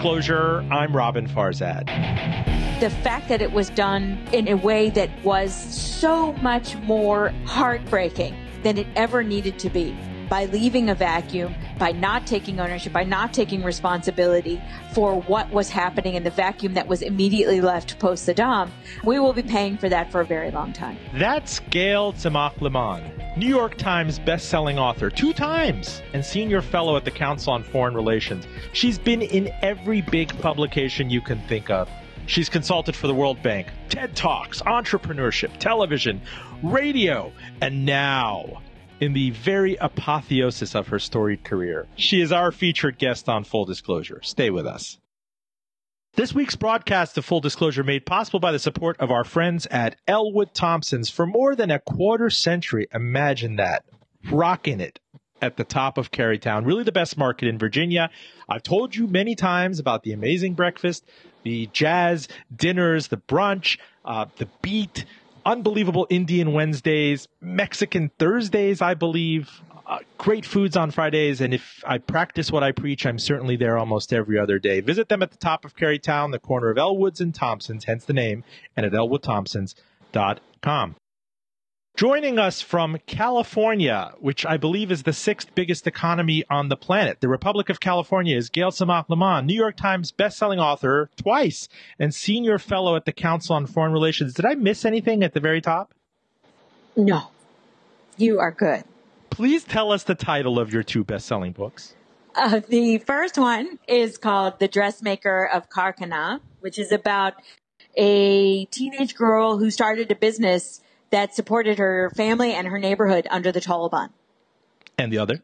Disclosure, I'm Roben Farzad. The fact that it was done in a way that was so much more heartbreaking than it ever needed to be by leaving a vacuum, by not taking ownership, by not taking responsibility for what was happening in the vacuum that was immediately left post Saddam, we will be paying for that for a very long time. That's Gayle Tzemach Lemmon, New York Times best-selling author two times and senior fellow at the Council on Foreign Relations. She's been in every big publication you can think of. She's consulted for the World Bank, TED Talks, entrepreneurship, television, radio, and now in the very apotheosis of her storied career. She is our featured guest on Full Disclosure. Stay with us. This week's broadcast of Full Disclosure made possible by the support of our friends at Ellwood Thompson's for more than a quarter century. Imagine that. Rocking it at the top of Carytown. Really the best market in Virginia. I've told you many times about the amazing breakfast, the jazz dinners, the brunch, uh, the beat, unbelievable Indian Wednesdays, Mexican Thursdays, I believe. Uh, great foods on Fridays, and if I practice what I preach, I'm certainly there almost every other day. Visit them at the top of Carytown, the corner of Ellwoods and Thompsons, hence the name, and at ellwoodthompsons.com. Joining us from California, which I believe is the sixth biggest economy on the planet, the Republic of California, is Gayle Tzemach Lemmon, New York Times bestselling author twice and senior fellow at the Council on Foreign Relations. Did I miss anything at the very top? No, you are good. Please tell us the title of your two best-selling books. Uh, the first one is called The Dressmaker of Khair Khana, which is about a teenage girl who started a business that supported her family and her neighborhood under the Taliban. And the other?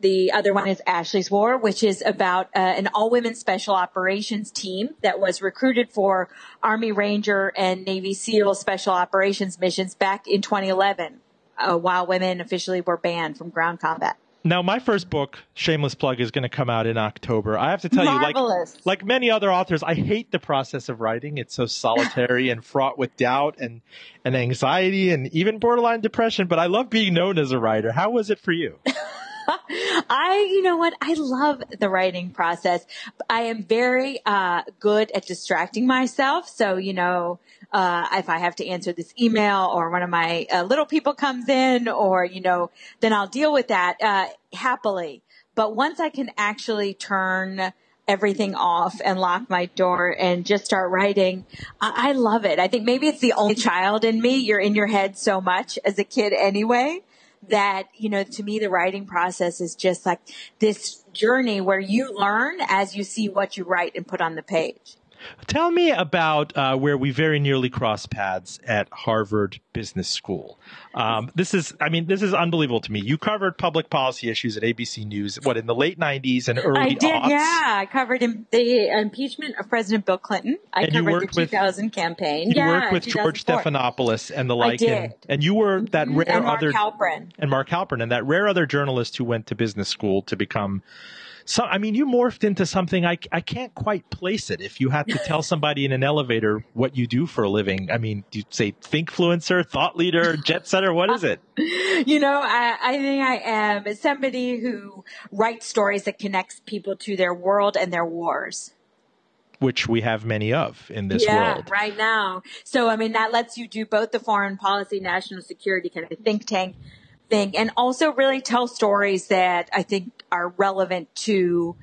The other one is Ashley's War, which is about uh, an all women special operations team that was recruited for Army Ranger and Navy SEAL special operations missions back in 2011, uh, while women officially were banned from ground combat. Now, my first book, Shameless Plug, is going to come out in October. I have to tell Marvelous. you, like, like many other authors, I hate the process of writing. It's so solitary and fraught with doubt and, and anxiety and even borderline depression, but I love being known as a writer. How was it for you? I, you know what? I love the writing process. I am very uh, good at distracting myself. So, you know, uh, if I have to answer this email or one of my uh, little people comes in or, you know, then I'll deal with that uh, happily. But once I can actually turn everything off and lock my door and just start writing. I, I love it. I think maybe it's the only child in me. You're in your head so much as a kid anyway that, you know, to me, the writing process is just like this journey where you learn as you see what you write and put on the page. Tell me about uh, where we very nearly crossed paths at Harvard Business School. Um, this is, I mean, this is unbelievable to me. You covered public policy issues at ABC News, what, in the late 90s and early I did, aughts? yeah. I covered in, the impeachment of President Bill Clinton. I And covered the with- 2000 campaign. You yeah, worked with George Stephanopoulos and the like. did. And, and you were that rare and Mark other. Halperin. and Mark Halperin and that rare other journalist who went to business school to become so I mean you morphed into something I, I can't quite place it if you had to tell somebody in an elevator what you do for a living I mean do you say thinkfluencer thought leader jet setter what is it You know, I, I think I am somebody who writes stories that connects people to their world and their wars. which we have many of in this yeah, world right now. So, I mean, that lets you do both the foreign policy, national security kind of think tank thing, and also really tell stories that I think are relevant to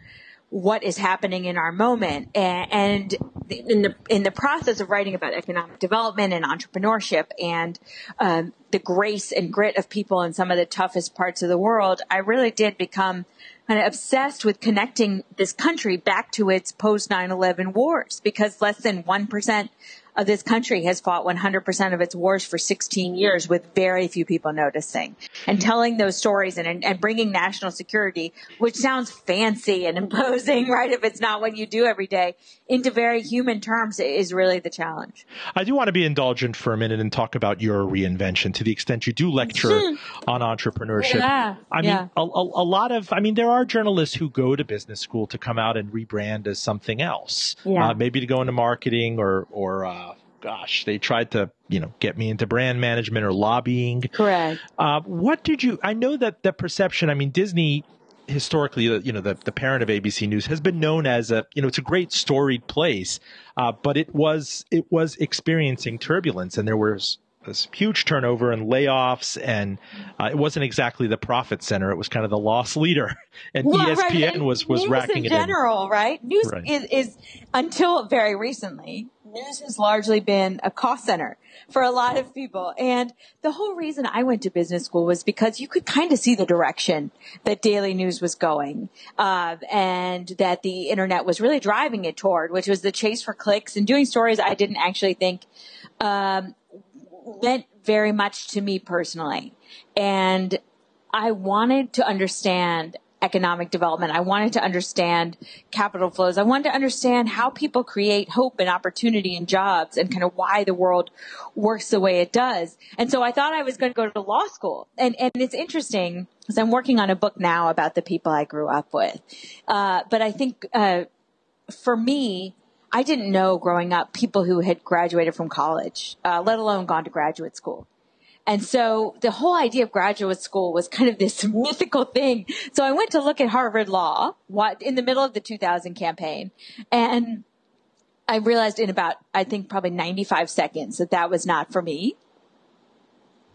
what is happening in our moment. And in the in the process of writing about economic development and entrepreneurship and um, the grace and grit of people in some of the toughest parts of the world, I really did become kind of obsessed with connecting this country back to its post 9-11 wars because less than 1% of this country has fought 100% of its wars for 16 years with very few people noticing and telling those stories and, and bringing national security, which sounds fancy and imposing, right? If it's not what you do every day into very human terms is really the challenge. I do want to be indulgent for a minute and talk about your reinvention to the extent you do lecture on entrepreneurship. Yeah, I mean, yeah. a, a, a lot of, I mean, there are journalists who go to business school to come out and rebrand as something else. Yeah. Uh, maybe to go into marketing or, or, uh, gosh, they tried to, you know, get me into brand management or lobbying. Correct. Uh, what did you? I know that the perception. I mean, Disney historically, you know, the, the parent of ABC News has been known as a, you know, it's a great storied place, uh, but it was it was experiencing turbulence, and there was this huge turnover and layoffs, and uh, it wasn't exactly the profit center. It was kind of the loss leader, and well, ESPN right. and was was news racking in it general, in. right? News right. Is, is until very recently, news has largely been a cost center for a lot of people. And the whole reason I went to business school was because you could kind of see the direction that daily news was going, uh, and that the internet was really driving it toward, which was the chase for clicks and doing stories I didn't actually think um, meant very much to me personally. And I wanted to understand economic development. I wanted to understand capital flows. I wanted to understand how people create hope and opportunity and jobs and kind of why the world works the way it does. And so I thought I was going to go to law school. And, and it's interesting because I'm working on a book now about the people I grew up with. Uh, but I think, uh, for me, I didn't know growing up people who had graduated from college, uh, let alone gone to graduate school. And so the whole idea of graduate school was kind of this mythical thing. So I went to look at Harvard Law what, in the middle of the 2000 campaign and I realized in about, I think probably 95 seconds that that was not for me.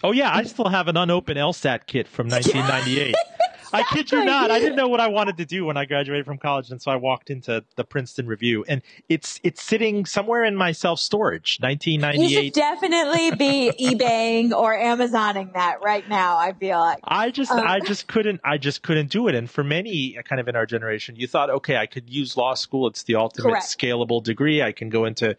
Oh yeah, I still have an unopened LSAT kit from 1998. I kid you not. I didn't know what I wanted to do when I graduated from college, and so I walked into the Princeton Review, and it's it's sitting somewhere in my self storage. 1998. You should definitely be eBaying or Amazoning that right now. I feel like I just um, I just couldn't I just couldn't do it. And for many kind of in our generation, you thought, okay, I could use law school. It's the ultimate correct. scalable degree. I can go into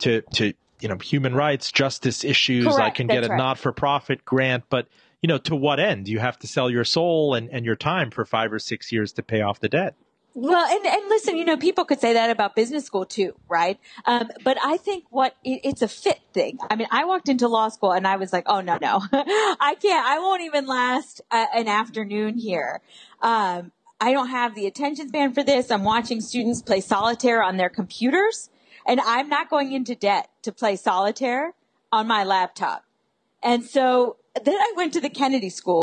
to to you know human rights, justice issues. Correct. I can get a right. not for profit grant, but you know, to what end? You have to sell your soul and, and your time for five or six years to pay off the debt. Well, and, and listen, you know, people could say that about business school too, right? Um, but I think what it, it's a fit thing. I mean, I walked into law school and I was like, oh no, no, I can't. I won't even last a, an afternoon here. Um, I don't have the attention span for this. I'm watching students play solitaire on their computers, and I'm not going into debt to play solitaire on my laptop. And so then I went to the Kennedy School,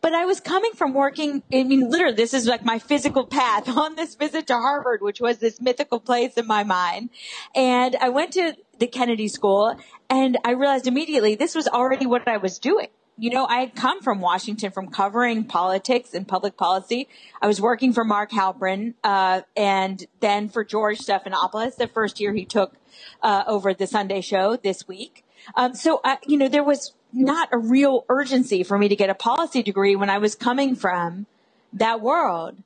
but I was coming from working. I mean, literally, this is like my physical path on this visit to Harvard, which was this mythical place in my mind. And I went to the Kennedy School and I realized immediately this was already what I was doing. You know, I had come from Washington from covering politics and public policy. I was working for Mark Halperin, uh, and then for George Stephanopoulos, the first year he took uh, over the Sunday show this week. Um, so, uh, you know, there was not a real urgency for me to get a policy degree when I was coming from that world.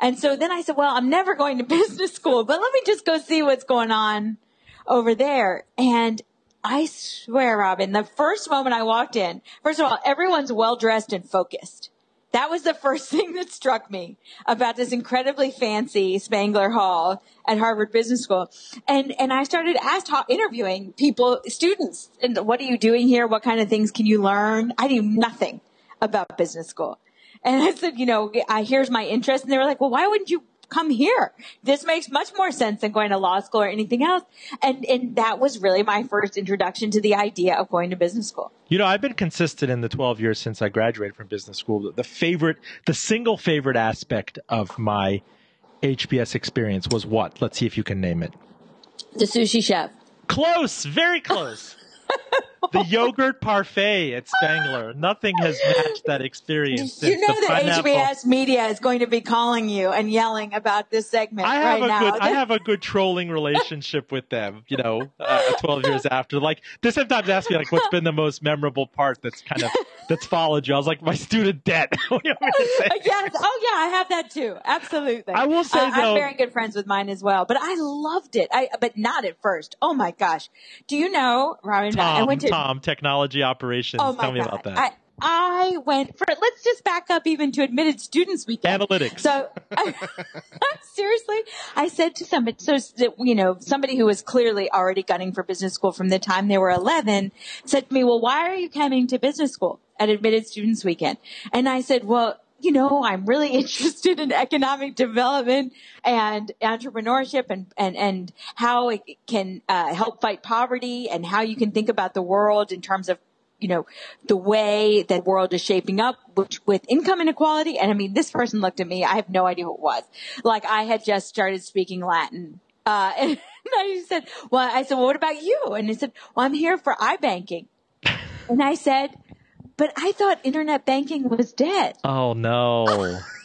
And so then I said, well, I'm never going to business school, but let me just go see what's going on over there. And I swear, Roben, the first moment I walked in, first of all, everyone's well dressed and focused. That was the first thing that struck me about this incredibly fancy Spangler Hall at Harvard Business School. And, and I started asked, interviewing people, students, and what are you doing here? What kind of things can you learn? I knew nothing about business school. And I said, you know, I, here's my interest. And they were like, well, why wouldn't you come here. This makes much more sense than going to law school or anything else. And, and that was really my first introduction to the idea of going to business school. You know, I've been consistent in the 12 years since I graduated from business school. The favorite, the single favorite aspect of my HBS experience was what? Let's see if you can name it. The sushi chef. Close, very close the yogurt parfait at Spangler. Nothing has matched that experience. You know that pineapple. HBS media is going to be calling you and yelling about this segment I have right a now. Good, I have a good trolling relationship with them. You know, uh, twelve years after, like they sometimes ask me like, "What's been the most memorable part?" That's kind of that's followed you. I was like, "My student debt." yes. Oh yeah, I have that too. Absolutely. I will say uh, though, I'm very good friends with mine as well, but I loved it. I but not at first. Oh my gosh. Do you know, Roben? Tom, I went to Tom, technology operations. Oh Tell me God. about that. I, I went for let's just back up even to admitted students weekend. Analytics. So I, seriously, I said to somebody, so you know, somebody who was clearly already gunning for business school from the time they were 11 said to me, well, why are you coming to business school at admitted students weekend? And I said, well, you know, I'm really interested in economic development and entrepreneurship and, and, and how it can uh, help fight poverty and how you can think about the world in terms of you know, the way that world is shaping up which, with income inequality. And I mean, this person looked at me. I have no idea who it was. Like I had just started speaking Latin. Uh, and I said, well, I said, well, what about you? And he said, well, I'm here for iBanking. And I said, but I thought internet banking was dead. Oh no.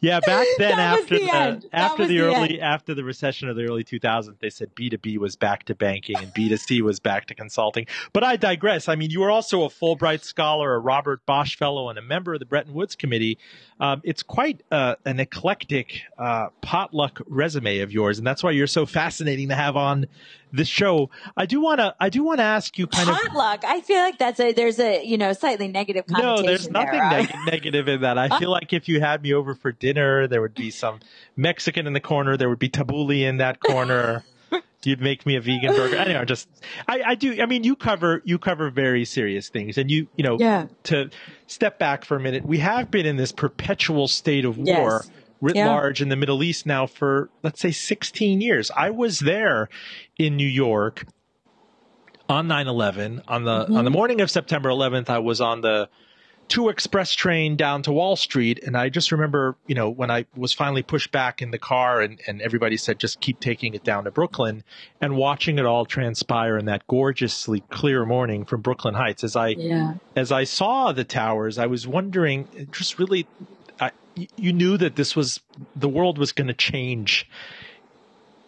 Yeah, back then after the the, after the, the early after the recession of the early 2000s, they said B2B was back to banking and B2C was back to consulting. But I digress. I mean, you were also a Fulbright scholar, a Robert Bosch fellow, and a member of the Bretton Woods Committee. Um, it's quite uh, an eclectic uh, potluck resume of yours, and that's why you're so fascinating to have on this show. I do want to I do want to ask you kind potluck, of potluck. I feel like that's a there's a you know slightly negative No, there's nothing there, neg- negative in that. I feel like if you had me over for dinner, there would be some Mexican in the corner, there would be tabbouleh in that corner. You'd make me a vegan burger. Anyway, just I, I do. I mean, you cover you cover very serious things, and you you know yeah. to step back for a minute. We have been in this perpetual state of yes. war writ Yeah. large in the Middle East now for let's say 16 years. I was there in New York on 9/11 on the on the mm-hmm. morning of September 11th. I was on the two express train down to Wall Street, and I just remember, you know, when I was finally pushed back in the car, and and everybody said just keep taking it down to Brooklyn, and watching it all transpire in that gorgeously clear morning from Brooklyn Heights as I Yeah. as I saw the towers, I was wondering, just really, I, you knew that this was the world was going to change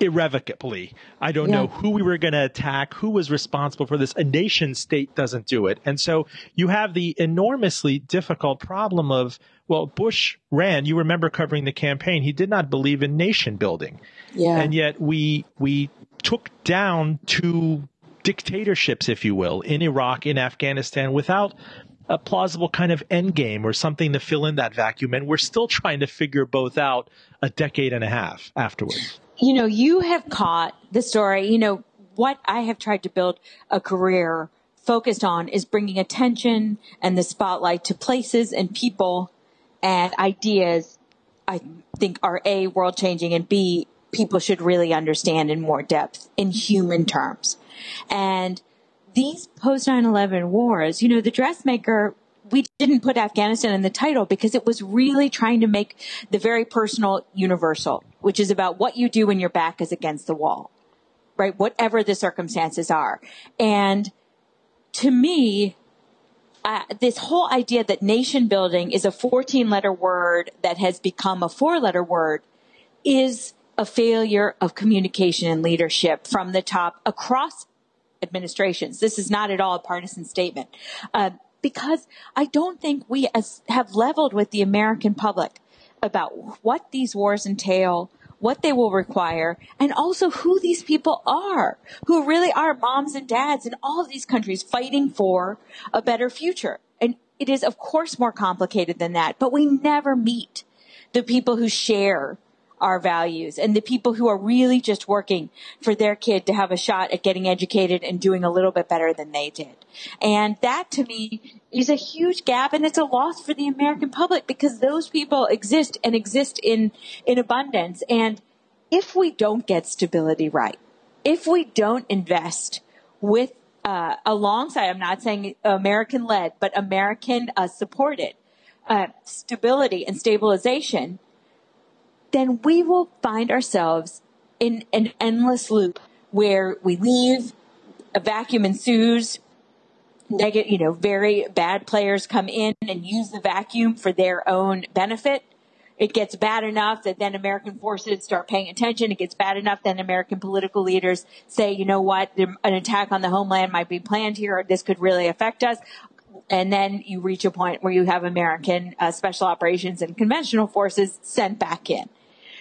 irrevocably. I don't Yeah. know who we were going to attack, who was responsible for this. A nation state doesn't do it. And so you have the enormously difficult problem of, well, Bush ran, you remember covering the campaign. He did not believe in nation building. Yeah. And yet we, we took down two dictatorships, if you will, in Iraq, in Afghanistan without a plausible kind of end game or something to fill in that vacuum. And we're still trying to figure both out a decade and a half afterwards. You know, you have caught the story. You know, what I have tried to build a career focused on is bringing attention and the spotlight to places and people and ideas I think are A, world changing, and B, people should really understand in more depth in human terms. And these post 9 11 wars, you know, the dressmaker, we didn't put Afghanistan in the title because it was really trying to make the very personal universal, which is about what you do when your back is against the wall, right? Whatever the circumstances are. And to me, uh, this whole idea that nation building is a 14 letter word that has become a four letter word is a failure of communication and leadership from the top across administrations. This is not at all a partisan statement. Uh, because I don't think we as, have leveled with the American public about what these wars entail, what they will require, and also who these people are, who really are moms and dads in all of these countries fighting for a better future. And it is, of course, more complicated than that, but we never meet the people who share our values and the people who are really just working for their kid to have a shot at getting educated and doing a little bit better than they did. And that to me is a huge gap and it's a loss for the American public because those people exist and exist in, in abundance. And if we don't get stability right, if we don't invest with, uh, alongside, I'm not saying American led, but American uh, supported, uh, stability and stabilization, then we will find ourselves in an endless loop where we leave, a vacuum ensues, negative, you know, very bad players come in and use the vacuum for their own benefit. It gets bad enough that then American forces start paying attention. It gets bad enough that American political leaders say, you know what, an attack on the homeland might be planned here, this could really affect us and then you reach a point where you have American uh, special operations and conventional forces sent back in.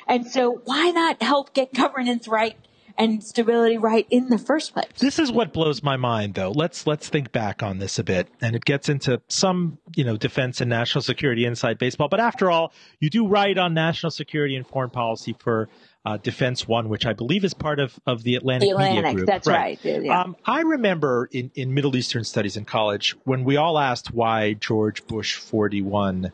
And so why not help get governance right and stability right in the first place? This is what blows my mind though. Let's let's think back on this a bit and it gets into some, you know, defense and national security inside baseball. But after all, you do write on national security and foreign policy for uh, Defense One, which I believe is part of, of the Atlantic, The Atlantic, Media Group. that's right, yeah. Um, I remember in, in Middle Eastern studies in college when we all asked why George Bush 41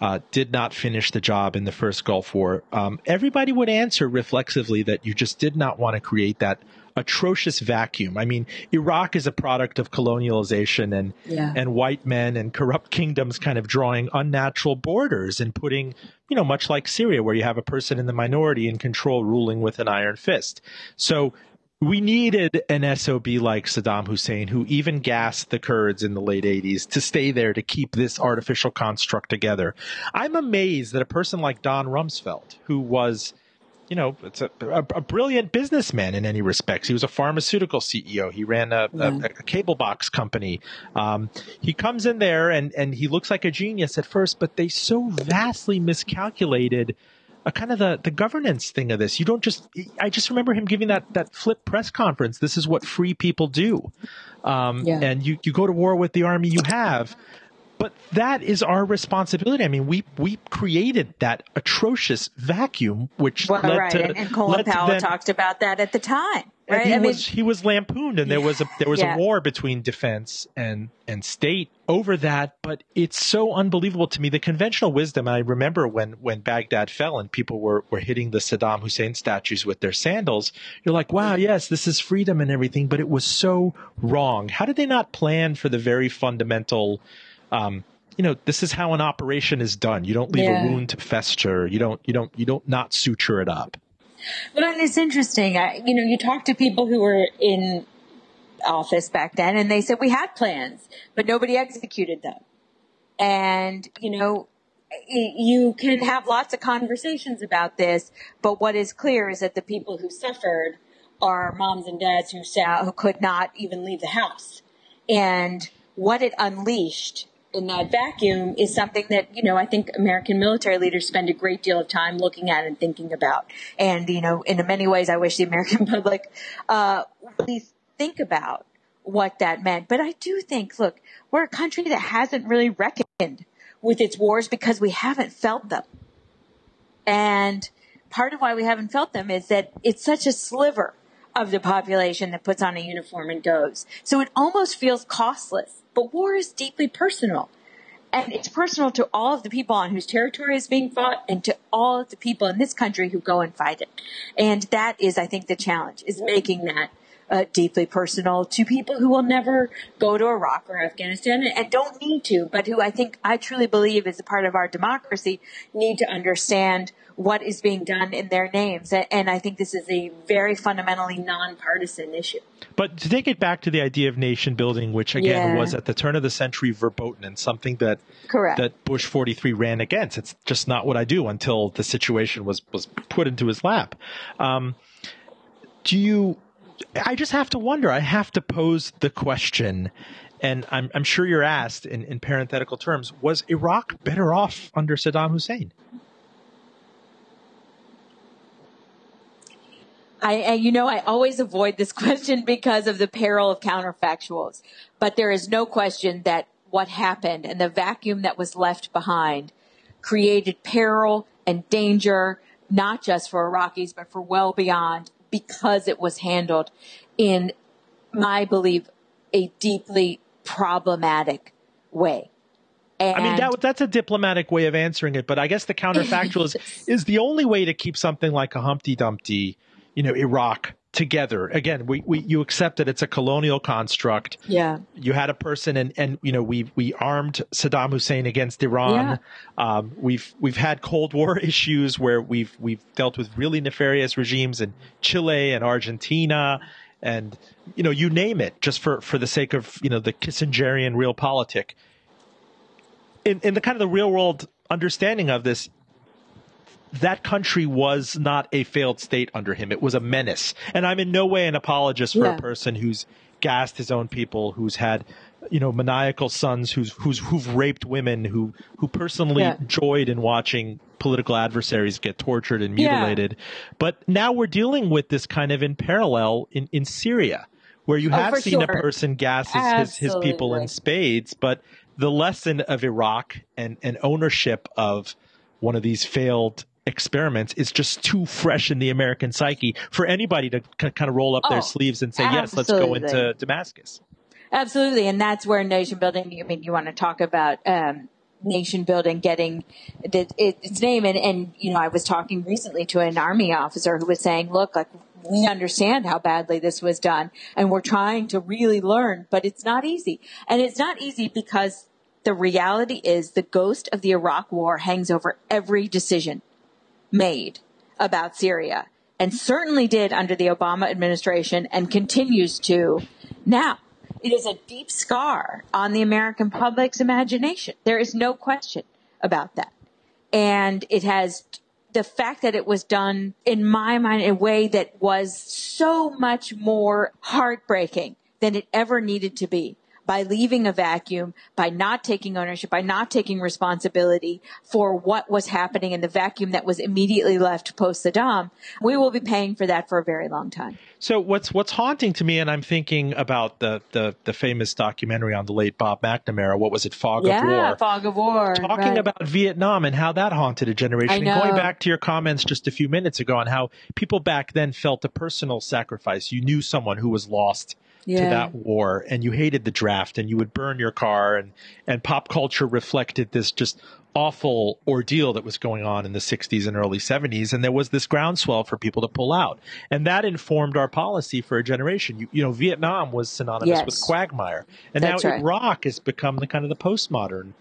uh, did not finish the job in the first Gulf War, um, everybody would answer reflexively that you just did not want to create that atrocious vacuum. I mean, Iraq is a product of colonialization and Yeah. and white men and corrupt kingdoms kind of drawing unnatural borders and putting, you know, much like Syria, where you have a person in the minority in control ruling with an iron fist. So we needed an SOB like Saddam Hussein, who even gassed the Kurds in the late 80s to stay there to keep this artificial construct together. I'm amazed that a person like Don Rumsfeld, who was you know, it's a, a, a brilliant businessman in any respects. He was a pharmaceutical CEO. He ran a, a, a cable box company. Um, he comes in there and, and he looks like a genius at first, but they so vastly miscalculated a kind of the, the governance thing of this. You don't just, I just remember him giving that, that flip press conference. This is what free people do. Um, Yeah. and you, you go to war with the army you have. But that is our responsibility. I mean, we we created that atrocious vacuum, which Well, led right. to and, and Colin Powell then- talked about that at the time. Right. he I mean, was he was lampooned, and there was a there was Yeah. a war between defense and and state over that. But it's so unbelievable to me. The conventional wisdom. I remember when when Baghdad fell and people were were hitting the Saddam Hussein statues with their sandals. You're like, wow, yes, this is freedom and everything, but it was so wrong. How did they not plan for the very fundamental? Um, you know, this is how an operation is done. You don't leave Yeah. a wound to fester. You don't. You don't. You don't not suture it up. Well, and it's interesting. I, you know, you talk to people who were in office back then, and they said we had plans, but nobody executed them. And you know, you can have lots of conversations about this, but what is clear is that the people who suffered are moms and dads who who could not even leave the house, and what it unleashed in that vacuum is something that you know I think American military leaders spend a great deal of time looking at and thinking about. And you know, in many ways, I wish the American public uh, really think about what that meant. But I do think, look, we're a country that hasn't really reckoned with its wars because we haven't felt them. And part of why we haven't felt them is that it's such a sliver of the population that puts on a uniform and goes. So it almost feels costless. But war is deeply personal. And it's personal to all of the people on whose territory is being fought and to all of the people in this country who go and fight it. And that is, I think, the challenge is making that uh, deeply personal to people who will never go to Iraq or Afghanistan and, and don't need to, but who I think I truly believe is a part of our democracy need to understand what is being done in their names. And, I think this is a very fundamentally nonpartisan issue. But to take it back to the idea of nation building, which again Yeah. was at the turn of the century verboten and something that Correct. that Bush 43 ran against. It's just not what I do until the situation was was put into his lap. Um, do you? I just have to wonder. I have to pose the question, and I'm I'm sure you're asked in, in parenthetical terms: Was Iraq better off under Saddam Hussein? I, I, you know, I always avoid this question because of the peril of counterfactuals. But there is no question that what happened and the vacuum that was left behind created peril and danger, not just for Iraqis, but for well beyond because it was handled in my belief, a deeply problematic way. And I mean, that, that's a diplomatic way of answering it, but I guess the counterfactual is, is the only way to keep something like a Humpty Dumpty, you know, Iraq together. Again, we, we you accept that it's a colonial construct. yeah, You had a person, and and you know, we we armed Saddam Hussein against Iran. Um, we've we've had Cold War issues where we've we've dealt with really nefarious regimes in Chile and Argentina. And you know, you name it, just for, for the sake of you know the Kissingerian realpolitik in, in the kind of the real world understanding of this, that country was not a failed state under him. It was a menace. And I'm in no way an apologist for Yeah. a person who's gassed his own people, who's had, you know, maniacal sons, who's who's who've raped women, who who personally Yeah. joyed in watching political adversaries get tortured and Yeah. mutilated. But now we're dealing with this kind of in parallel in, in Syria, where you Oh, have for seen a person gas his, his, his people in spades, but the lesson of Iraq and, and ownership of one of these failed experiments is just too fresh in the American psyche for anybody to kind of roll up Oh, their sleeves and say, yes, let's go into Damascus. Absolutely, and that's where nation building. I mean, you want to talk about um, nation building getting the, it, its name, and and you know, I was talking recently to an army officer who was saying, "Look, like we understand how badly this was done and we're trying to really learn, but it's not easy. And it's not easy because the reality is the ghost of the Iraq war hangs over every decision made about Syria and certainly did under the Obama administration and continues to now. It is a deep scar on the American public's imagination. There is no question about that. And it has the fact that it was done in my mind in a way that was so much more heartbreaking than it ever needed to be by leaving a vacuum, by not taking ownership, by not taking responsibility for what was happening in the vacuum that was immediately left post Saddam, we will be paying for that for a very long time. So what's what's haunting to me, and I'm thinking about the the, the famous documentary on the late Bob McNamara. What was it, Fog yeah, of War? Fog of War. Talking right. about Vietnam and how that haunted a generation. And going back to your comments just a few minutes ago on how people back then felt a personal sacrifice. You knew someone who was lost yeah. to that war and you hated the draft and you would burn your car and and pop culture reflected this just awful ordeal that was going on in the 60s and early 70s and there was this groundswell for people to pull out and that informed our policy for a generation you, you know vietnam was synonymous Yes. with quagmire and That's now right. iraq has become the kind of the postmodern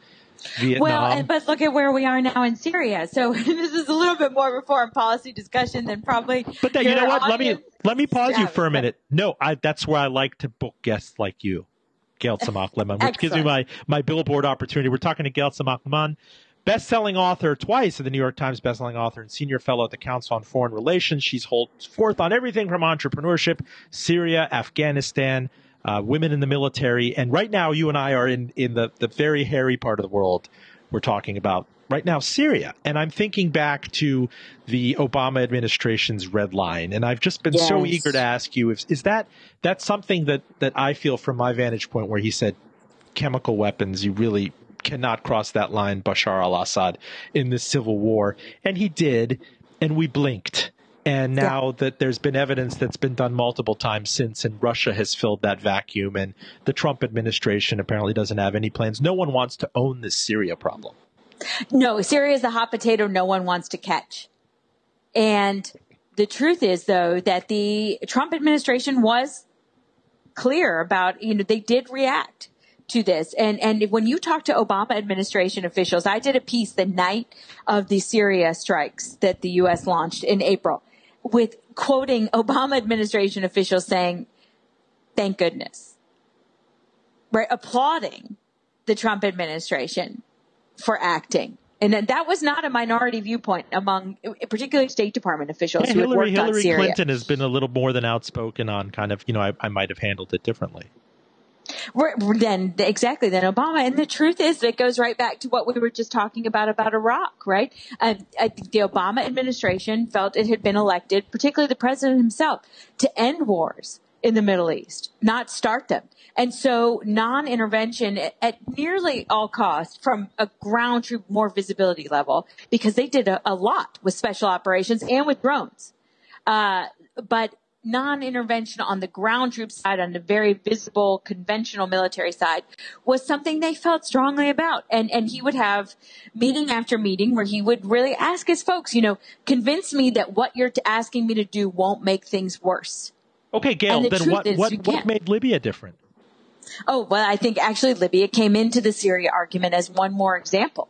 vietnam Well, and, but look at where we are now in Syria. So this is a little bit more of a foreign policy discussion than probably. But that, you know what? Let me let me pause you for a but- minute. No, I, that's where I like to book guests like you, Gayle Tzemach Lemmon, which gives me my my billboard opportunity. We're talking to Gayle Tzemach Lemmon, best-selling author twice of the New York Times best-selling author and senior fellow at the Council on Foreign Relations. She's holds forth on everything from entrepreneurship, Syria, Afghanistan. Uh, women in the military, and right now you and I are in in the the very hairy part of the world. We're talking about right now Syria. And I'm thinking back to the Obama administration's red line. And I've just been so eager to ask you if is that that's something that, that I feel from my vantage point where he said chemical weapons, you really cannot cross that line, Bashar al Assad, in this civil war. And he did, and we blinked. And now that there's been evidence that's been done multiple times since, and Russia has filled that vacuum, and the Trump administration apparently doesn't have any plans. No one wants to own this Syria problem. No, Syria is the hot potato no one wants to catch. And the truth is, though, that the Trump administration was clear about, you know, they did react to this. And, and when you talk to Obama administration officials, I did a piece the night of the Syria strikes that the U.S. launched in April with quoting Obama administration officials saying, thank goodness, right? Applauding the Trump administration for acting. And that- that was not a minority viewpoint among particularly State Department officials Yeah, who had Hillary worked on Hillary Syria. Clinton has been a little more than outspoken on kind of, you know, I, I might have handled it differently. Then exactly then Obama. And the truth is, it goes right back to what we were just talking about about Iraq, right? Uh, the Obama administration felt it had been elected, particularly the president himself, to end wars in the Middle East, not start them. And so non-intervention at, at nearly all costs from a ground troop more visibility level, because they did a, a lot with special operations and with drones. Uh, but non-intervention on the ground troop side, on the very visible conventional military side, was something they felt strongly about. And and he would have meeting after meeting where he would really ask his folks, you know, convince me that what you're asking me to do won't make things worse. Okay, Gayle, the then what, what, what can't. made Libya different? Oh, well, I think actually Libya came into the Syria argument as one more example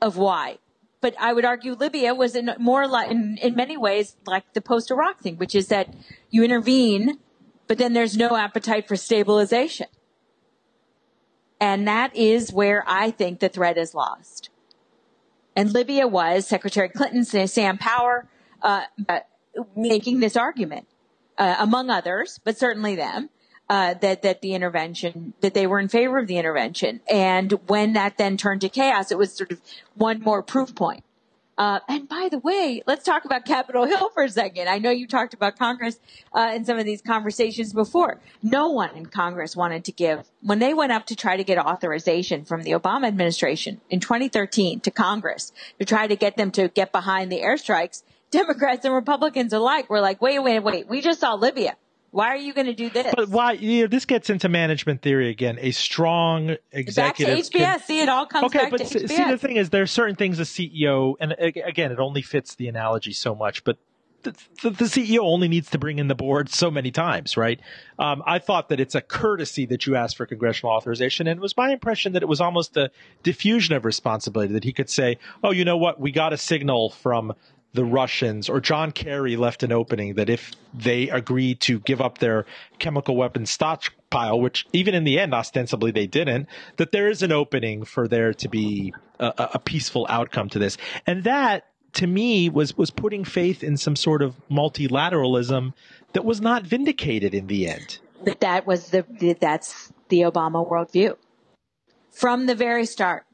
of why. But I would argue Libya was in more like, in, in many ways, like the post-Iraq thing, which is that you intervene, but then there's no appetite for stabilization. And that is where I think the threat is lost. And Libya was Secretary Clinton, Sam Power, uh, uh, making this argument, uh, among others, but certainly them, uh, that that the intervention that they were in favor of the intervention, and when that then turned to chaos, it was sort of one more proof point. Uh, and by the way, let's talk about Capitol Hill for a second. I know you talked about Congress uh, in some of these conversations before. No one in Congress wanted to give when they went up to try to get authorization from the Obama administration in 2013 to Congress to try to get them to get behind the airstrikes. Democrats and Republicans alike were like, "Wait, wait, wait! We just saw Libya. Why are you going to do this?" But why, you know, this gets into management theory again. A strong executive. back to. HBS. can- see, it all comes okay, back but to HBS. see, the thing is, there are certain things a CEO, and again, it only fits the analogy so much, but the, the, CEO only needs to bring in the board so many times, right? Um, I thought that it's a courtesy that you ask for congressional authorization, and it was my impression that it was almost a diffusion of responsibility that he could say, "Oh, you know what? We got a signal from the Russians or John Kerry left an opening that if they agreed to give up their chemical weapons stockpile, which even in the end, ostensibly they didn't, that there is an opening for there to be a, a peaceful outcome to this. And that to me was, was putting faith in some sort of multilateralism that was not vindicated in the end. But that was the, that's the Obama worldview from the very start.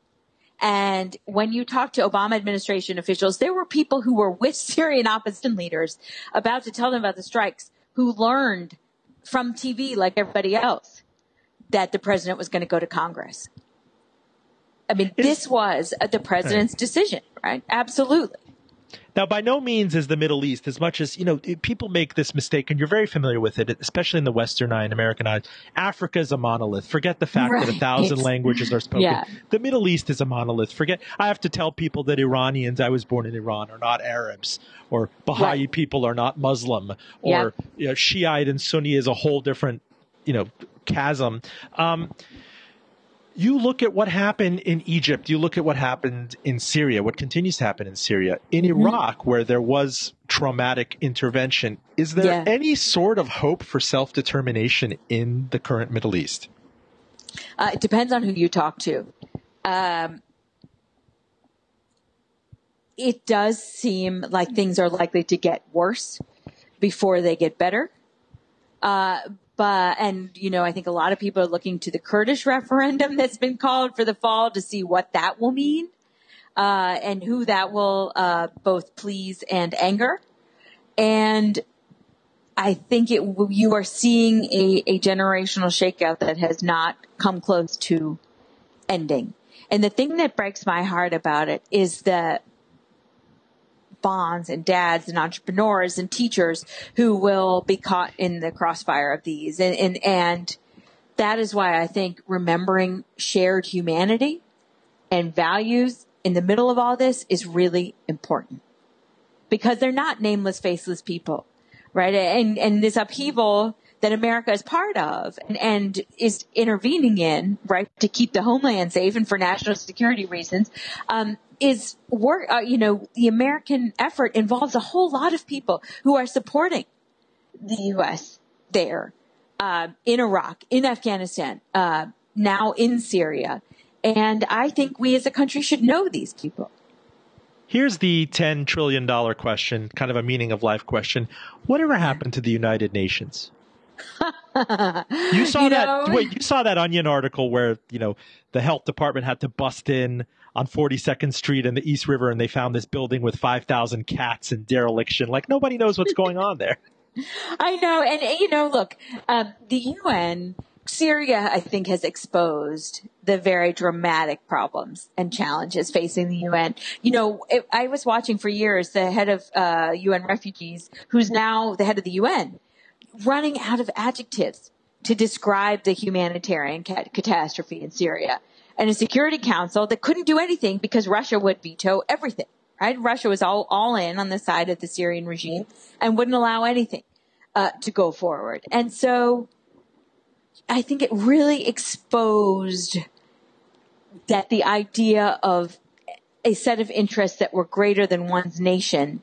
And when you talk to Obama administration officials, there were people who were with Syrian opposition leaders about to tell them about the strikes who learned from TV like everybody else that the president was going to go to Congress. I mean, this was the president's decision, right? Absolutely. Now, by no means is the Middle East as much as, you know, people make this mistake and you're very familiar with it, especially in the Western eye and American eye. Africa is a monolith. Forget the fact right. that a thousand languages are spoken. Yeah. The Middle East is a monolith. Forget, I have to tell people that Iranians, I was born in Iran, are not Arabs or Baha'i right. people are not Muslim or yeah. you know, Shiite and Sunni is a whole different, you know, chasm. Um, you look at what happened in Egypt, you look at what happened in Syria, what continues to happen in Syria, in mm-hmm. Iraq, where there was traumatic intervention. Is there yeah. any sort of hope for self determination in the current Middle East? Uh, it depends on who you talk to. Um, it does seem like things are likely to get worse before they get better. Uh, but, and, you know, I think a lot of people are looking to the Kurdish referendum that's been called for the fall to see what that will mean, uh, and who that will, uh, both please and anger. And I think it, you are seeing a, a generational shakeout that has not come close to ending. And the thing that breaks my heart about it is that bonds and dads and entrepreneurs and teachers who will be caught in the crossfire of these. And, and, and that is why I think remembering shared humanity and values in the middle of all this is really important because they're not nameless, faceless people, right? And, and this upheaval that America is part of and, and is intervening in, right, to keep the homeland safe and for national security reasons, um, is work, uh, you know, the American effort involves a whole lot of people who are supporting the U.S. there, uh, in Iraq, in Afghanistan, uh, now in Syria. And I think we as a country should know these people. Here's the $10 trillion question, kind of a meaning of life question. Whatever happened to the United Nations? you saw you that know? wait, you saw that onion article where, you know, the health department had to bust in on 42nd Street and the East River and they found this building with 5,000 cats in dereliction. Like nobody knows what's going on there. I know. And, you know, look, um, the UN, Syria, I think, has exposed the very dramatic problems and challenges facing the UN. You know, it, I was watching for years the head of uh, UN refugees, who's now the head of the UN, running out of adjectives to describe the humanitarian catastrophe in Syria and a security council that couldn't do anything because Russia would veto everything, right? Russia was all, all in on the side of the Syrian regime and wouldn't allow anything uh, to go forward. And so I think it really exposed that the idea of a set of interests that were greater than one's nation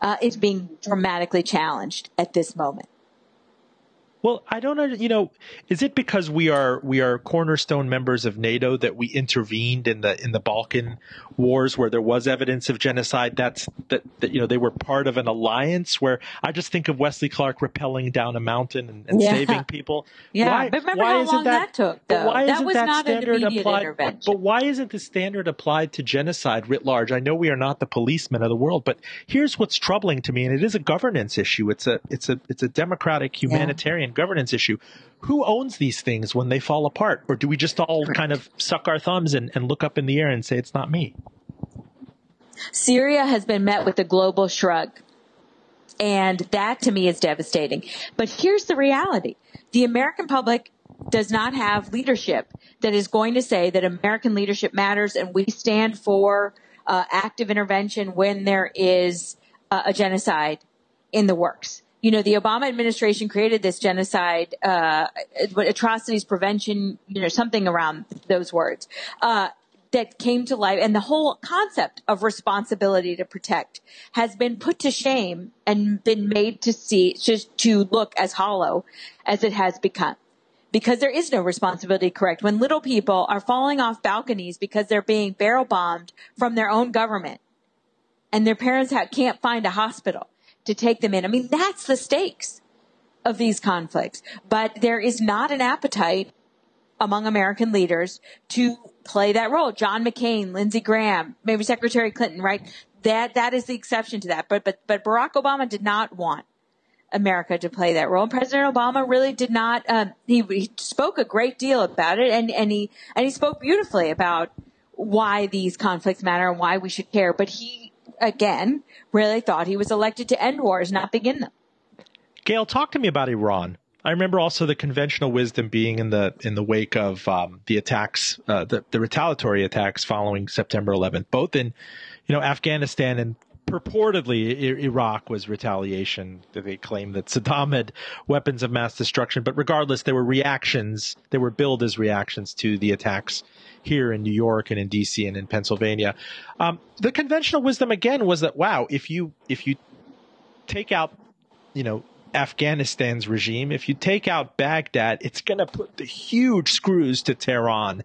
uh, is being dramatically challenged at this moment. Well, I don't know. You know, is it because we are we are cornerstone members of NATO that we intervened in the in the Balkan wars where there was evidence of genocide? That's that, that you know they were part of an alliance where I just think of Wesley Clark rappelling down a mountain and, and yeah. saving people. Yeah, why, but remember how long that, that took? Though? Why that was that not standard an applied? intervention. But why isn't the standard applied to genocide writ large? I know we are not the policemen of the world, but here's what's troubling to me, and it is a governance issue. It's a it's a it's a democratic humanitarian. Yeah governance issue. Who owns these things when they fall apart? Or do we just all kind of suck our thumbs and, and look up in the air and say, it's not me? Syria has been met with a global shrug. And that to me is devastating. But here's the reality. The American public does not have leadership that is going to say that American leadership matters and we stand for uh, active intervention when there is uh, a genocide in the works. You know, the Obama administration created this genocide, uh, atrocities prevention, you know, something around those words. Uh, that came to life. And the whole concept of responsibility to protect has been put to shame and been made to see just to look as hollow as it has become. Because there is no responsibility correct? When little people are falling off balconies because they're being barrel bombed from their own government and their parents can't find a hospital to take them in i mean that's the stakes of these conflicts but there is not an appetite among American leaders to play that role. John McCain, Lindsey Graham, maybe Secretary Clinton, right? That that is the exception to that. But but but Barack Obama did not want America to play that role. And President Obama really did not. Um, he, he spoke a great deal about it, and and he and he spoke beautifully about why these conflicts matter and why we should care. But he again really thought he was elected to end wars, not begin them. Gayle, talk to me about Iran. I remember also the conventional wisdom being in the in the wake of um, the attacks, uh, the, the retaliatory attacks following September 11th, both in you know Afghanistan and purportedly Iraq was retaliation. They claim that Saddam had weapons of mass destruction, but regardless, there were reactions. They were billed as reactions to the attacks here in New York and in D.C. and in Pennsylvania. Um, the conventional wisdom again was that wow, if you if you take out you know Afghanistan's regime, if you take out Baghdad, it's going to put the huge screws to Tehran,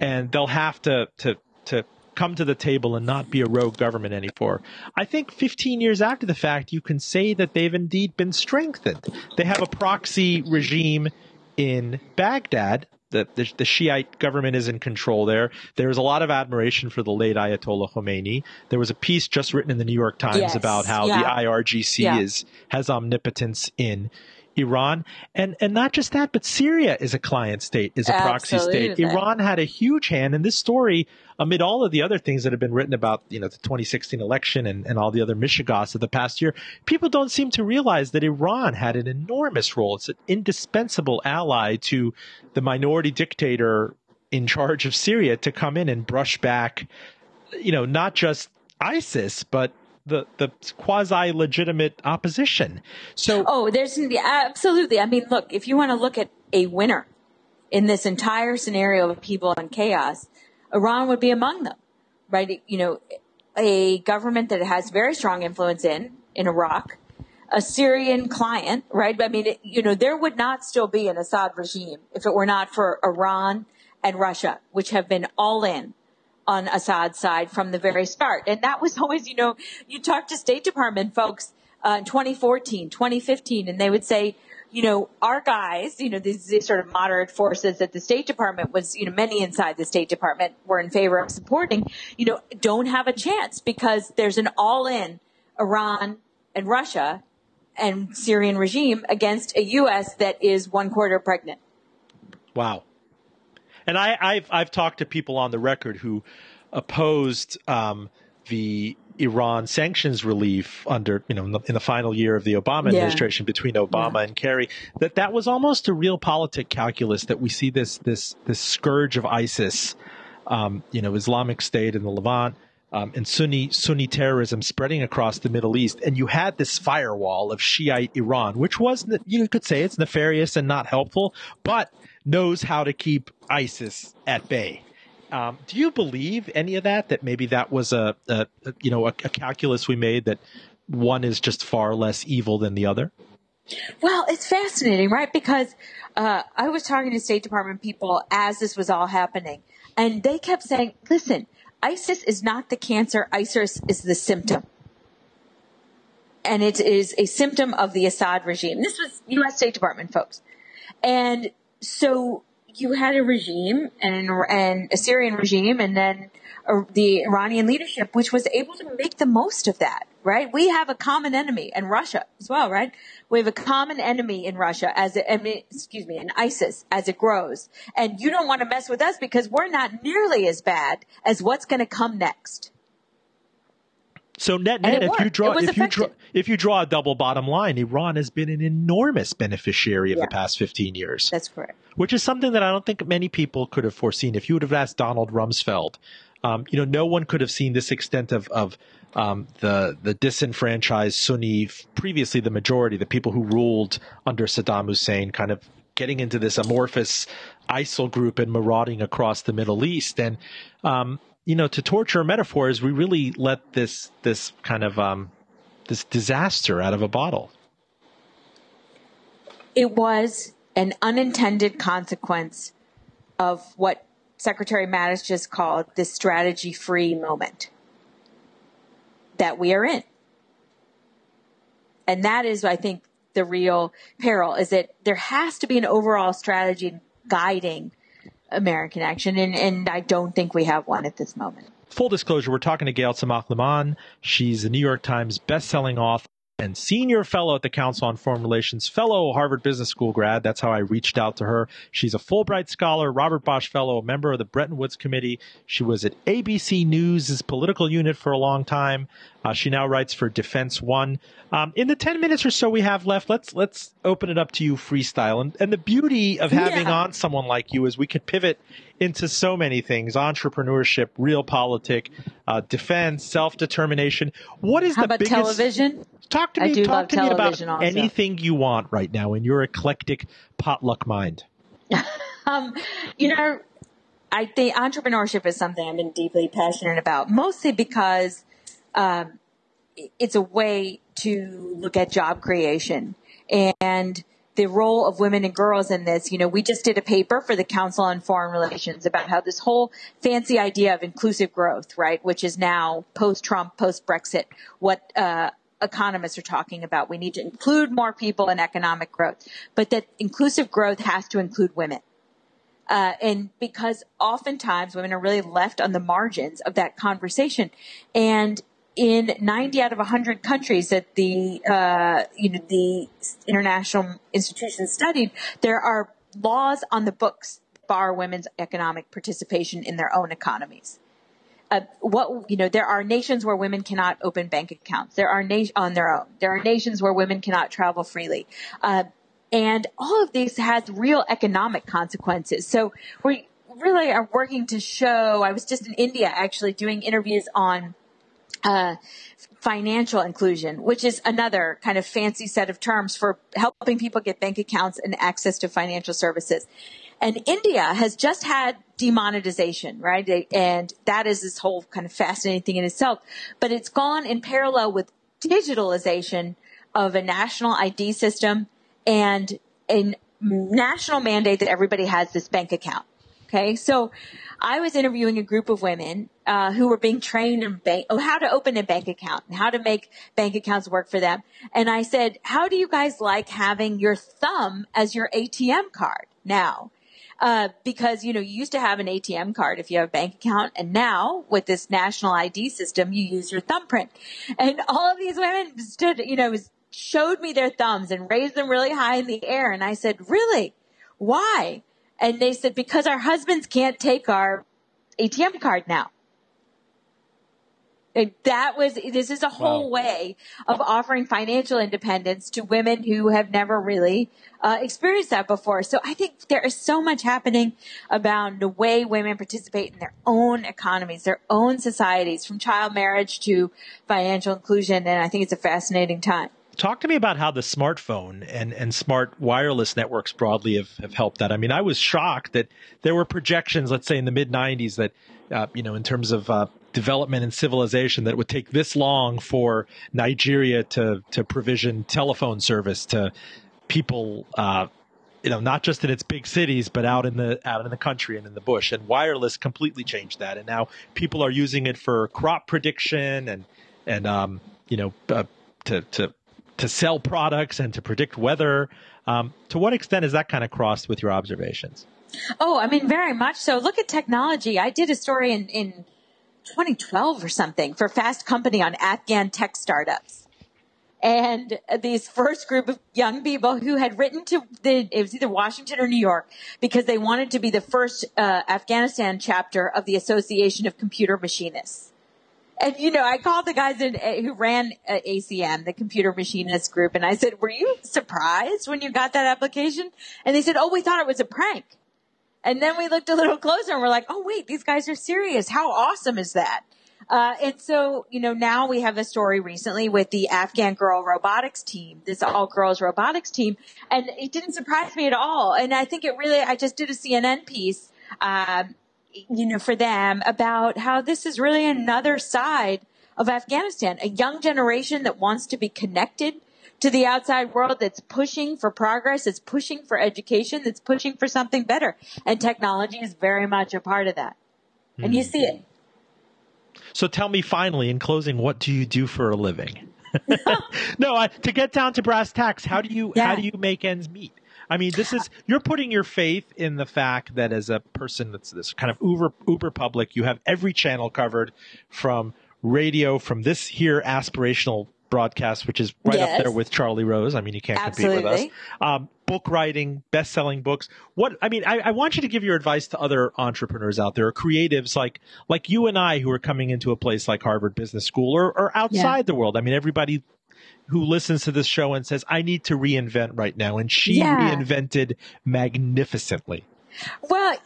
and they'll have to to to come to the table and not be a rogue government anymore. I think 15 years after the fact, you can say that they've indeed been strengthened. They have a proxy regime in Baghdad the, the, the, Shiite government is in control there. There is a lot of admiration for the late Ayatollah Khomeini. There was a piece just written in the New York Times yes. about how yeah. the IRGC yeah. is has omnipotence in Iran, and and not just that, but Syria is a client state, is a proxy state. Iran had a huge hand in this story amid all of the other things that have been written about, you know, the 2016 election and, and all the other mishigas of the past year. People don't seem to realize that Iran had an enormous role. It's an indispensable ally to the minority dictator in charge of Syria to come in and brush back, you know, not just ISIS, but the the quasi legitimate opposition. So oh, there's absolutely. I mean, look, if you want to look at a winner in this entire scenario of people in chaos, Iran would be among them, right? You know, a government that has very strong influence in in Iraq, a Syrian client, right? I mean, it, you know, there would not still be an Assad regime if it were not for Iran and Russia, which have been all in on Assad's side from the very start. And that was always, you know, you talk to State Department folks uh, in 2014, 2015, and they would say, you know, our guys, you know, these, these, sort of moderate forces that the State Department was, you know, many inside the State Department were in favor of supporting, you know, don't have a chance because there's an all in Iran and Russia and Syrian regime against a U.S. that is one quarter pregnant. Wow. And I, have I've talked to people on the record who opposed um, the Iran sanctions relief under you know in the, in the final year of the Obama yeah. administration between Obama yeah. and Kerry that that was almost a realpolitik calculus that we see this this this scourge of ISIS, um, you know Islamic State in the Levant. Um, and Sunni Sunni terrorism spreading across the Middle East, and you had this firewall of Shiite Iran, which was you could say it's nefarious and not helpful, but knows how to keep ISIS at bay. Um, do you believe any of that? That maybe that was a, a, you know a, a, calculus we made that one is just far less evil than the other. Well, it's fascinating, right? Because uh, I was talking to State Department people as this was all happening, and they kept saying, "Listen, ISIS is not the cancer. ISIS is the symptom." And it is a symptom of the Assad regime. This was U.S. State Department folks. And so you had a regime and, and a Syrian regime and then uh, the Iranian leadership, which was able to make the most of that, right? We have a common enemy and Russia as well, right? We have a common enemy in Russia as it, excuse me, in ISIS as it grows. And you don't want to mess with us because we're not nearly as bad as what's going to come next. So net net, if you draw if you draw if you draw a double bottom line, Iran has been an enormous beneficiary of yeah. the past fifteen years. That's correct. Which is something that I don't think many people could have foreseen. If you would have asked Donald Rumsfeld Um, you know, no one could have seen this extent of, of um, the the disenfranchised Sunni, previously the majority, the people who ruled under Saddam Hussein, kind of getting into this amorphous ISIL group and marauding across the Middle East. And um, you know, to torture metaphors, we really let this this kind of um, this disaster out of a bottle. It was an unintended consequence of what Secretary Mattis just called the strategy free moment that we are in. And that is, I think, the real peril is that there has to be an overall strategy guiding American action. And, and I don't think we have one at this moment. Full disclosure, we're talking to Gayle Tzemach Lemmon. She's a New York Times best-selling author and senior fellow at the Council on Foreign Relations, fellow Harvard Business School grad. That's how I reached out to her. She's a Fulbright scholar, Robert Bosch Fellow, a member of the Bretton Woods Committee. She was at ABC News' political unit for a long time. Uh, she now writes for Defense One. Um, in the ten minutes or so we have left, let's let's open it up to you freestyle. And and the beauty of having yeah. on someone like you is we could pivot into so many things: entrepreneurship, realpolitik, uh, defense, self determination. What is How the about biggest, television? Talk to me. Talk to me about also. anything you want right now in your eclectic potluck mind. um, you know, I think entrepreneurship is something I've been deeply passionate about, mostly because um, it's a way to look at job creation and the role of women and girls in this. You know, we just did a paper for the Council on Foreign Relations about how this whole fancy idea of inclusive growth, right, which is now post Trump, post Brexit, what uh, economists are talking about. We need to include more people in economic growth, but that inclusive growth has to include women. Uh, and because oftentimes women are really left on the margins of that conversation. And in 90 out of 100 countries that the uh, you know the international institutions studied, there are laws on the books that bar women's economic participation in their own economies. Uh, what you know, there are nations where women cannot open bank accounts. There are on their own. There are nations where women cannot travel freely. Uh, and all of these has real economic consequences. So we really are working to show. I was just in India actually doing interviews on uh, financial inclusion, which is another kind of fancy set of terms for helping people get bank accounts and access to financial services. And India has just had demonetization, right? And that is this whole kind of fascinating thing in itself. But it's gone in parallel with digitalization of a national ID system and a national mandate that everybody has this bank account. Okay. So I was interviewing a group of women uh, who were being trained in bank, oh, how to open a bank account and how to make bank accounts work for them. And I said, how do you guys like having your thumb as your ATM card now? Uh, because you know you used to have an ATM card if you have a bank account, and now with this national ID system, you use your thumbprint. And all of these women stood, you know, showed me their thumbs and raised them really high in the air, and I said, "Really? Why?" And they said, because our husbands can't take our ATM card now. And that was, this is a whole wow. way of offering financial independence to women who have never really uh, experienced that before. So I think there is so much happening about the way women participate in their own economies, their own societies, from child marriage to financial inclusion. And I think it's a fascinating time talk to me about how the smartphone and, and smart wireless networks broadly have, have helped that. I mean, I was shocked that there were projections, let's say in the mid 90s, that, uh, you know, in terms of uh, development and civilization, that it would take this long for Nigeria to, to provision telephone service to people, uh, you know, not just in its big cities, but out in the out in the country and in the bush. And wireless completely changed that. And now people are using it for crop prediction and and um, you know uh, to to to sell products and to predict weather. Um, to what extent is that kind of crossed with your observations? Oh, I mean, very much so. Look at technology. I did a story in, in 2012 or something for Fast Company on Afghan tech startups. And these first group of young people who had written to the, it was either Washington or New York because they wanted to be the first uh, Afghanistan chapter of the Association of Computer Machinists. And you know, I called the guys in, uh, who ran uh, ACM, the computer machinist group, and I said, "Were you surprised when you got that application?" And they said, "Oh, we thought it was a prank." And then we looked a little closer and we're like, oh, wait, these guys are serious. How awesome is that? Uh, and so, you know, now we have a story recently with the Afghan girl robotics team, this all girls robotics team. And it didn't surprise me at all. And I think it really, I just did a CNN piece, um, you know, for them about how this is really another side of Afghanistan, a young generation that wants to be connected to the outside world that's pushing for progress, that's pushing for education, that's pushing for something better. And technology is very much a part of that. Mm-hmm. And you hmm. see it. So tell me finally, in closing, what do you do for a living? no, I, to get down to brass tacks, how do you yeah. how do you make ends meet? I mean, this is you're putting your faith in the fact that as a person that's this kind of uber uber public, you have every channel covered from radio, from this here aspirational broadcast, which is right yes. up there with Charlie Rose. I mean, you can't Absolutely. compete with us. Um, book writing, best selling books. What I mean, I, I, want you to give your advice to other entrepreneurs out there, creatives like like you and I, who are coming into a place like Harvard Business School or, or outside yeah. the world. I mean, everybody who listens to this show and says, "I need to reinvent right now," and she yeah. reinvented magnificently. Well,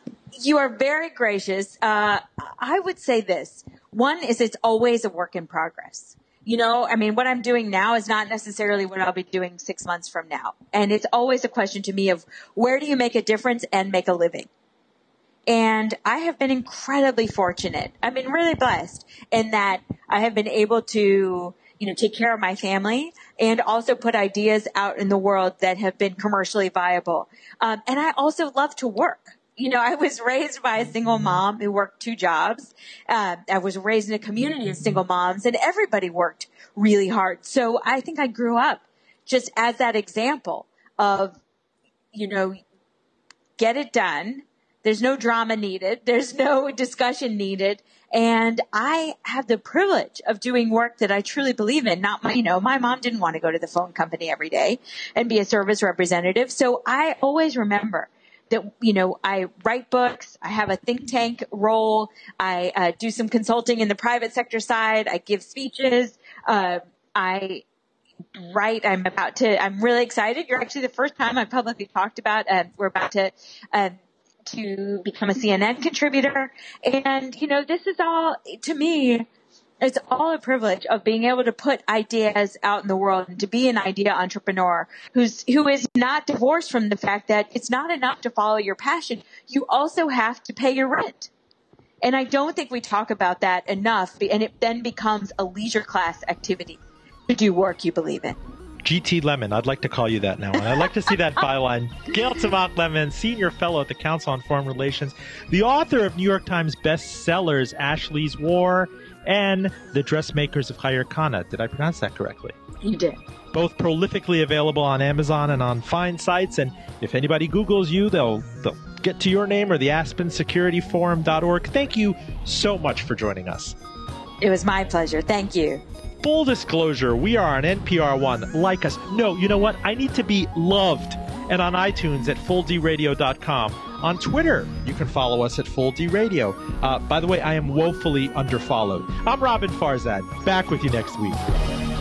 you are very gracious. Uh, I would say this: one is it's always a work in progress you know, I mean, what I'm doing now is not necessarily what I'll be doing six months from now. And it's always a question to me of where do you make a difference and make a living? And I have been incredibly fortunate. I've been really blessed in that I have been able to, you know, take care of my family and also put ideas out in the world that have been commercially viable. Um, and I also love to work you know, I was raised by a single mm-hmm. mom who worked two jobs. Uh, I was raised in a community of single moms and everybody worked really hard. So I think I grew up just as that example of, you know, get it done. There's no drama needed. There's no discussion needed. And I have the privilege of doing work that I truly believe in. Not my, you know, my mom didn't want to go to the phone company every day and be a service representative. So I always remember that you know I write books. I have a think tank role. I uh, do some consulting in the private sector side. I give speeches. Uh, I write. I'm about to. I'm really excited. You're actually the first time I've publicly talked about. Uh, we're about to. Uh, to become a CNN contributor. And, you know, this is all, to me, it's all a privilege of being able to put ideas out in the world and to be an idea entrepreneur who's who is not divorced from the fact that it's not enough to follow your passion. You also have to pay your rent. And I don't think we talk about that enough and it then becomes a leisure class activity to do work you believe in. GT Lemmon. I'd like to call you that now. And I'd like to see that byline. Gayle Tzemach Lemmon, Senior Fellow at the Council on Foreign Relations, the author of New York Times bestsellers Ashley's War and The Dressmakers of Khair Khana. Did I pronounce that correctly? You did. Both prolifically available on Amazon and on fine sites. And if anybody Googles you, they'll, they'll get to your name or the aspensecurityforum.org. Thank you so much for joining us. It was my pleasure. Thank you. Full disclosure, we are on NPR One. Like us. No, you know what? I need to be loved. And on iTunes at fulldradio.com on Twitter. You can follow us at Full D Radio. Uh, by the way, I am woefully underfollowed. I'm Roben Farzad. Back with you next week.